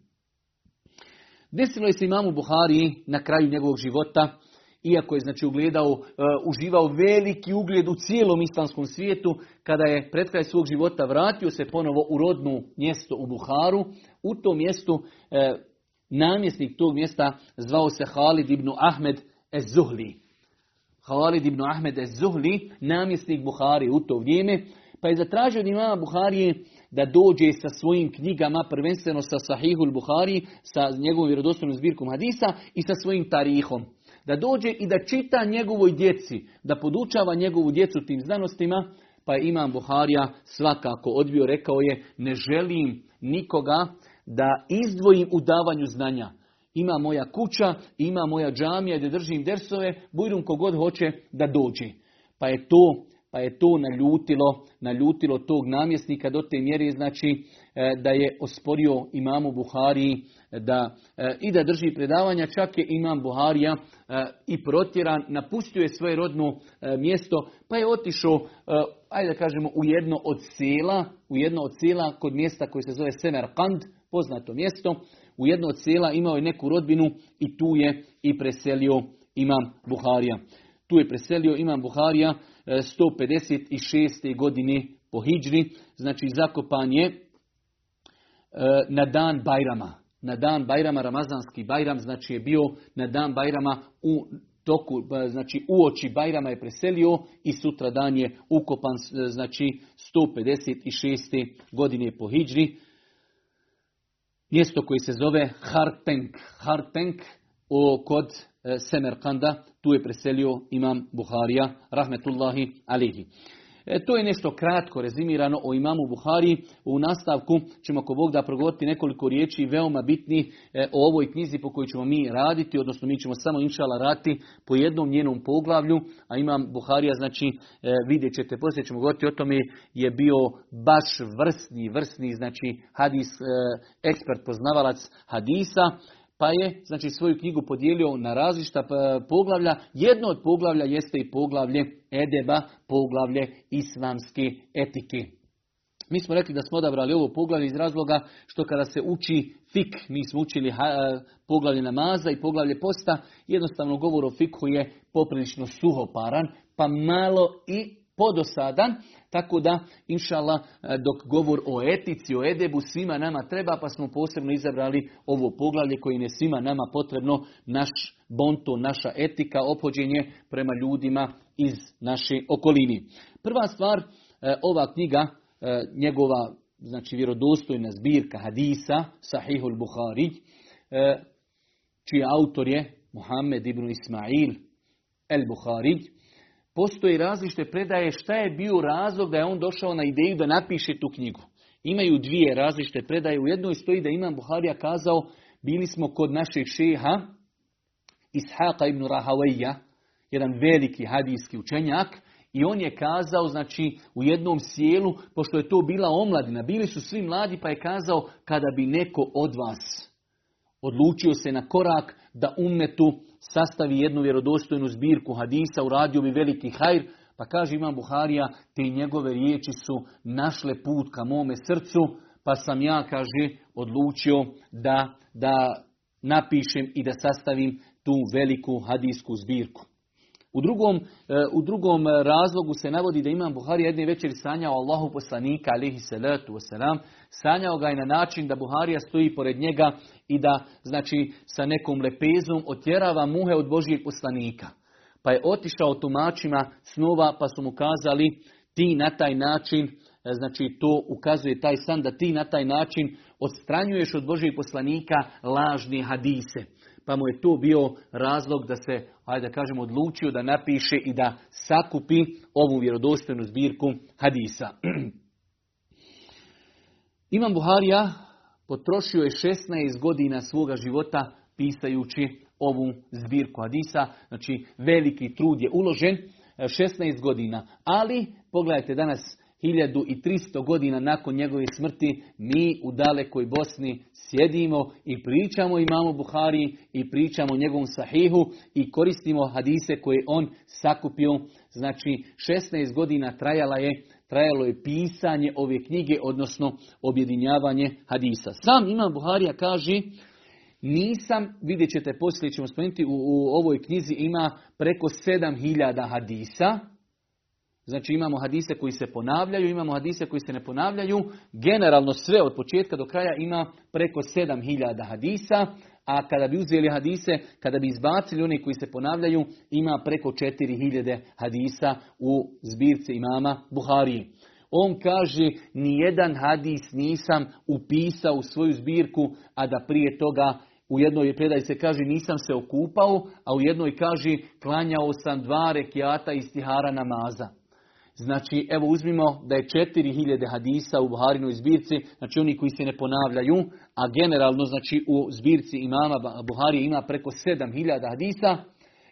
Speaker 2: Desilo je se imamu Buhari na kraju njegovog života iako je znači ugledao, uh, uživao veliki ugled u cijelom islamskom svijetu, kada je pred kraj svog života vratio se ponovo u rodnu mjesto u Buharu, u tom mjestu uh, namjesnik tog mjesta zvao se Halid ibn Ahmed Ez-Zuhli. Halid ibn Ahmed Ez-Zuhli, namjesnik Buhari u to vrijeme, pa je zatražio od imama Buharije da dođe sa svojim knjigama, prvenstveno sa Sahihul Buhari, sa njegovom vjerodostojnom zbirkom hadisa i sa svojim tarihom da dođe i da čita njegovoj djeci, da podučava njegovu djecu tim znanostima, pa je Imam Buharija svakako odbio, rekao je, ne želim nikoga da izdvojim u davanju znanja. Ima moja kuća, ima moja džamija gdje držim dersove, bujrum kogod hoće da dođe. Pa je to pa je to naljutilo, naljutilo tog namjesnika do te mjere znači e, da je osporio imamu Buhari da e, i da drži predavanja, čak je imam Buharija e, i protjeran, napustio je svoje rodno mjesto, pa je otišao, ajde da kažemo, u jedno od sela, u jedno od sela kod mjesta koje se zove Semerkand, poznato mjesto, u jedno od sela imao je neku rodbinu i tu je i preselio imam Buharija. Tu je preselio imam Buharija 156. godine po Hidžri, znači zakopan je e, na dan Bajrama. Na dan Bajrama, Ramazanski Bajram, znači je bio na dan Bajrama u toku, znači u oči Bajrama je preselio i sutra dan je ukopan, znači 156. godine po Hidžri. Mjesto koje se zove Hartenk. Hartenk kod e, Semerkanda, tu je preselio imam Buharija, rahmetullahi alihi. E, to je nešto kratko rezimirano o imamu Buhari. U nastavku ćemo ako Bog da progovoriti nekoliko riječi veoma bitni e, o ovoj knjizi po kojoj ćemo mi raditi, odnosno mi ćemo samo inšala rati po jednom njenom poglavlju, a imam Buharija, znači e, vidjet ćete, poslije ćemo govoriti o tome, je bio baš vrsni, vrsni, znači hadis, e, ekspert, poznavalac hadisa, pa je znači svoju knjigu podijelio na različita poglavlja. Jedno od poglavlja jeste i poglavlje Edeba, poglavlje islamske etike. Mi smo rekli da smo odabrali ovo poglavlje iz razloga što kada se uči fik, mi smo učili poglavlje namaza i poglavlje posta, jednostavno govor o fikhu je poprilično suhoparan, pa malo i podosadan, tako da, inšala, dok govor o etici, o edebu svima nama treba, pa smo posebno izabrali ovo poglavlje koje je svima nama potrebno, naš bonto, naša etika, opođenje prema ljudima iz naše okolini. Prva stvar, e, ova knjiga, e, njegova znači vjerodostojna zbirka hadisa, Sahihul Buhari, e, čiji autor je Muhammed ibn Ismail el Buhari, postoji različite predaje šta je bio razlog da je on došao na ideju da napiše tu knjigu. Imaju dvije različite predaje. U jednoj stoji da Imam Buharija kazao bili smo kod našeg šeha Ishaqa ibn Rahaweja, jedan veliki hadijski učenjak, i on je kazao, znači, u jednom sjelu, pošto je to bila omladina, bili su svi mladi, pa je kazao, kada bi neko od vas odlučio se na korak da umetu sastavi jednu vjerodostojnu zbirku hadisa, uradio bi veliki hajr, pa kaže Imam Buharija, te njegove riječi su našle put ka mome srcu, pa sam ja, kaže, odlučio da, da napišem i da sastavim tu veliku hadijsku zbirku. U drugom, e, u drugom razlogu se navodi da Imam Buhari jedne večeri sanjao Allahu poslanika alihi salatu wasalam. Sanjao ga je na način da Buharija stoji pored njega i da znači sa nekom lepezom otjerava muhe od Božijeg poslanika. Pa je otišao tumačima snova pa su mu kazali ti na taj način, e, znači to ukazuje taj san da ti na taj način odstranjuješ od Božijeg poslanika lažne hadise pa mu je to bio razlog da se, ajde da kažemo, odlučio da napiše i da sakupi ovu vjerodostojnu zbirku hadisa. Imam Buharija potrošio je 16 godina svoga života pisajući ovu zbirku hadisa, znači veliki trud je uložen, 16 godina. Ali, pogledajte danas 1300 godina nakon njegove smrti mi u dalekoj Bosni sjedimo i pričamo imamo Buhari i pričamo njegovom sahihu i koristimo hadise koje on sakupio. Znači 16 godina trajala je, trajalo je pisanje ove knjige, odnosno objedinjavanje hadisa. Sam Imam Buharija kaže nisam, vidjet ćete poslije ćemo spomenuti, u, u ovoj knjizi ima preko 7000 hadisa, Znači imamo hadise koji se ponavljaju, imamo hadise koji se ne ponavljaju. Generalno sve od početka do kraja ima preko 7000 hadisa, a kada bi uzeli hadise, kada bi izbacili one koji se ponavljaju, ima preko 4000 hadisa u zbirci imama Buharije. On kaže, nijedan hadis nisam upisao u svoju zbirku, a da prije toga u jednoj predaj se kaže nisam se okupao, a u jednoj kaže klanjao sam dva rekiata istihara namaza. Znači, evo uzmimo da je 4000 hadisa u Buharinoj zbirci, znači oni koji se ne ponavljaju, a generalno znači u zbirci imama Buhari ima preko 7000 hadisa,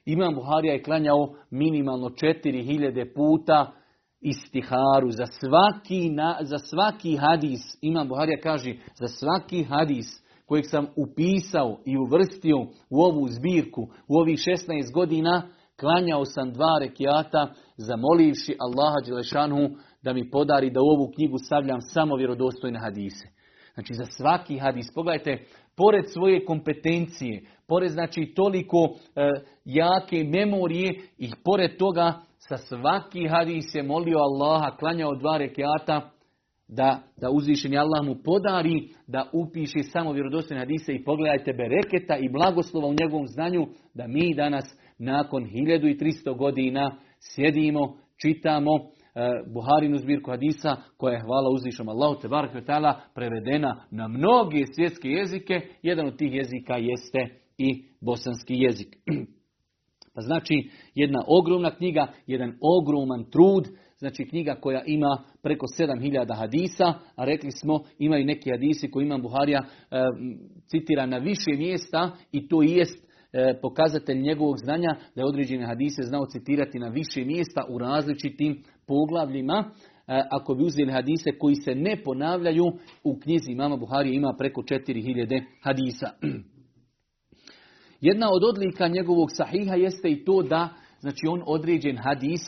Speaker 2: imam Buharija je klanjao minimalno 4000 puta istiharu za svaki, na, za svaki hadis. Imam Buharija kaže, za svaki hadis kojeg sam upisao i uvrstio u ovu zbirku u ovih 16 godina, klanjao sam dva rekiata zamolivši Allaha Đelešanu da mi podari da u ovu knjigu stavljam samo vjerodostojne hadise. Znači za svaki hadis, pogledajte, pored svoje kompetencije, pored znači toliko e, jake memorije i pored toga sa svaki hadis je molio Allaha, klanjao dva rekiata, da, da uzvišeni Allah mu podari da upiše samo vjerodostojne hadise i pogledajte bereketa i blagoslova u njegovom znanju da mi danas nakon 1300 godina sjedimo, čitamo e, Buharinu zbirku hadisa koja je hvala uzvišom Allahu te ta'ala prevedena na mnoge svjetske jezike. Jedan od tih jezika jeste i bosanski jezik. Pa znači jedna ogromna knjiga, jedan ogroman trud, znači knjiga koja ima preko 7000 hadisa, a rekli smo imaju neki hadisi koji ima Buharija e, citira na više mjesta i to jest pokazatelj njegovog znanja da je određene hadise znao citirati na više mjesta u različitim poglavljima. E, ako bi uzeli hadise koji se ne ponavljaju, u knjizi Mama Buhari ima preko 4000 hadisa. Jedna od odlika njegovog sahiha jeste i to da znači on određen hadis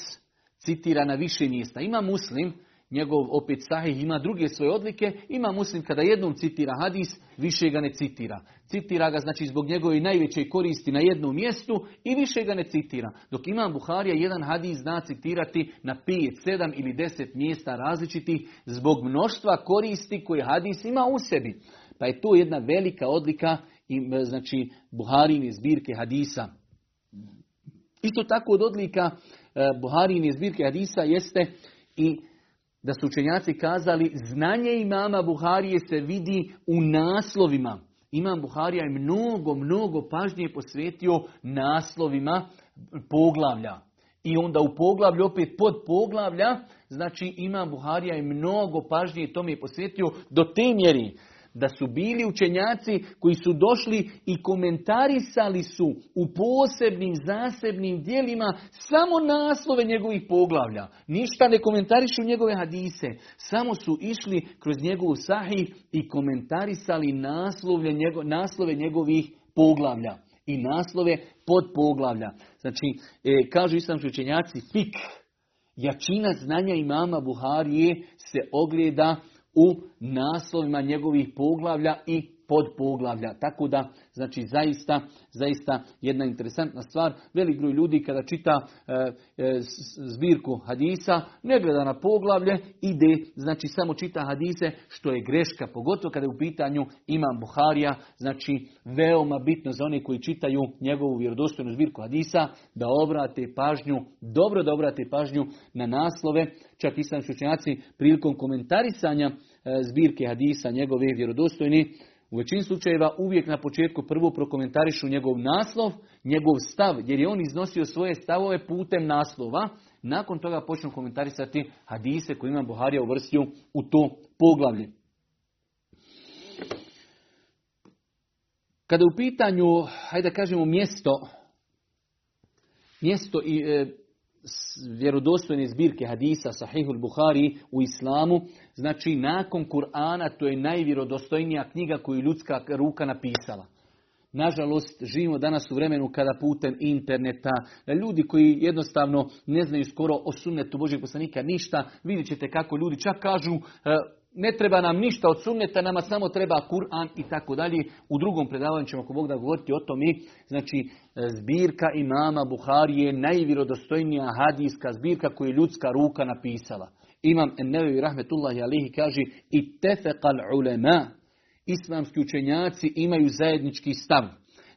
Speaker 2: citira na više mjesta. Ima muslim, njegov opet sahih ima druge svoje odlike, ima muslim kada jednom citira hadis, više ga ne citira. Citira ga znači zbog njegove najveće koristi na jednom mjestu i više ga ne citira. Dok ima Buharija jedan hadis zna citirati na 5, 7 ili 10 mjesta različitih zbog mnoštva koristi koje hadis ima u sebi. Pa je to jedna velika odlika i znači Buharijine zbirke hadisa. Isto tako od odlika e, Buharijine zbirke hadisa jeste i da su učenjaci kazali znanje imama Buharije se vidi u naslovima. Imam Buharija je mnogo, mnogo pažnje posvetio naslovima poglavlja. I onda u poglavlju opet pod poglavlja, znači Imam Buharija je mnogo pažnje tome posvetio do te mjeri da su bili učenjaci koji su došli i komentarisali su u posebnim zasebnim dijelima samo naslove njegovih poglavlja. Ništa ne komentarišu njegove hadise, samo su išli kroz njegovu sahih i komentarisali naslove, naslove njegovih poglavlja i naslove pod poglavlja. Znači, e, kažu islamski učenjaci, fik, jačina znanja imama Buharije se ogleda u naslovima njegovih poglavlja i pod poglavlja. Tako da, znači zaista, zaista jedna interesantna stvar. Velik broj ljudi kada čita e, e, zbirku hadisa, ne gleda na poglavlje, ide, znači samo čita hadise, što je greška, pogotovo kada je u pitanju imam Buharija, znači veoma bitno za one koji čitaju njegovu vjerodostojnu zbirku hadisa, da obrate pažnju, dobro da obrate pažnju na naslove, čak islamski učenjaci prilikom komentarisanja e, zbirke hadisa njegove vjerodostojni, u većini slučajeva uvijek na početku prvo prokomentarišu njegov naslov, njegov stav, jer je on iznosio svoje stavove putem naslova. Nakon toga počnu komentarisati hadise koje ima Buharija uvrstio u to poglavlje. Kada u pitanju, hajde da kažemo mjesto, mjesto i e, vjerodostojne zbirke hadisa Sahihul Buhari u islamu, znači nakon Kur'ana to je najvjerodostojnija knjiga koju ljudska ruka napisala. Nažalost, živimo danas u vremenu kada putem interneta, ljudi koji jednostavno ne znaju skoro o sunnetu Božeg poslanika ništa, vidjet ćete kako ljudi čak kažu e, ne treba nam ništa od sunneta, nama samo treba Kur'an i tako dalje. U drugom predavanju ćemo ako Bog da govoriti o tome. Znači, zbirka imama Buharije, najvirodostojnija hadijska zbirka koju je ljudska ruka napisala. Imam Ennevi Rahmetullahi Alihi kaže i tefekal ulema, islamski učenjaci imaju zajednički stav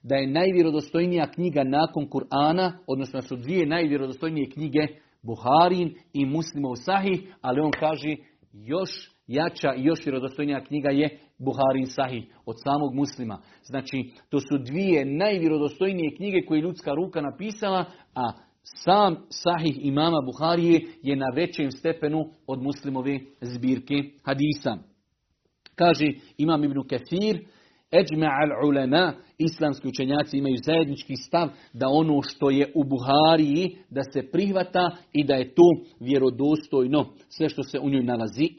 Speaker 2: da je najvjerodostojnija knjiga nakon Kur'ana, odnosno su dvije najvjerodostojnije knjige Buharin i Muslimov Sahih, ali on kaže još jača i još vjerodostojnija knjiga je Buharin Sahih od samog muslima. Znači, to su dvije najvjerodostojnije knjige koje je ljudska ruka napisala, a sam Sahih imama Buharije je na većem stepenu od muslimove zbirke hadisa. Kaže Imam Ibn Kathir, Eđme al ulema, islamski učenjaci imaju zajednički stav da ono što je u Buhariji da se prihvata i da je to vjerodostojno, sve što se u njoj nalazi.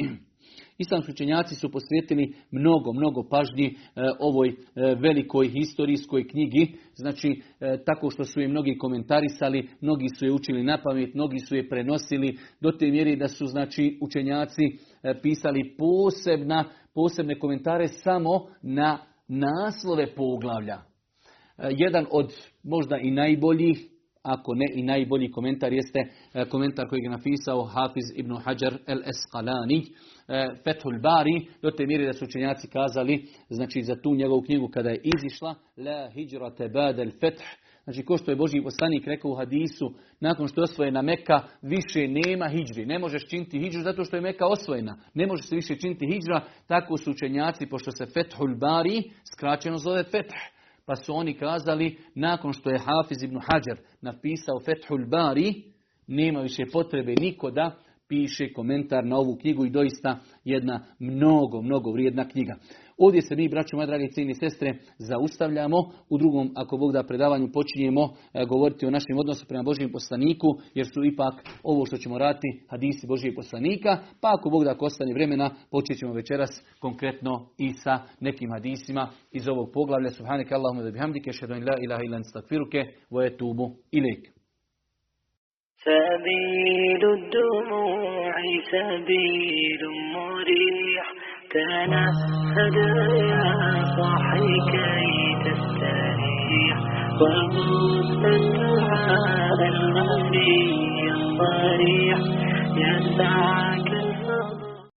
Speaker 2: Islamski učenjaci su posvetili mnogo, mnogo pažnji e, ovoj e, velikoj historijskoj knjigi, znači e, tako što su je mnogi komentarisali, mnogi su je učili na pamet, mnogi su je prenosili do te mjeri da su znači učenjaci pisali posebna, posebne komentare samo na naslove poglavlja. Jedan od možda i najboljih ako ne i najbolji komentar jeste komentar koji je napisao Hafiz ibn Hajar el-Esqalani Fethul Bari, do te mjere da su učenjaci kazali, znači za tu njegovu knjigu kada je izišla, La hijrate badel feth, Znači, ko što je Boži poslanik rekao u hadisu, nakon što je osvojena Meka, više nema hijđri. Ne možeš činiti hijđru zato što je Meka osvojena. Ne može se više činiti hijđra. Tako su učenjaci, pošto se Fethul Bari skraćeno zove Feth. Pa su oni kazali, nakon što je Hafiz ibn Hajar napisao Fethul Bari, nema više potrebe niko da piše komentar na ovu knjigu i doista jedna mnogo, mnogo vrijedna knjiga. Ovdje se mi, braćo moje drage i cijene sestre, zaustavljamo. U drugom, ako Bog da predavanju, počinjemo e, govoriti o našem odnosu prema Božijem poslaniku, jer su ipak ovo što ćemo raditi hadisi Božijeg poslanika, pa ako Bog da ako ostane vremena, počet ćemo večeras konkretno i sa nekim hadisima iz ovog poglavlja. Subhaneke Allahumma da bihamdike, šedu in la ilaha ilan stakfiruke, voje tubu ilik.
Speaker 3: سبيل الدموع سبيل مريح. تنهد يا صاحي كي تستريح. وغص الدعاء الخفي الصريح يسعك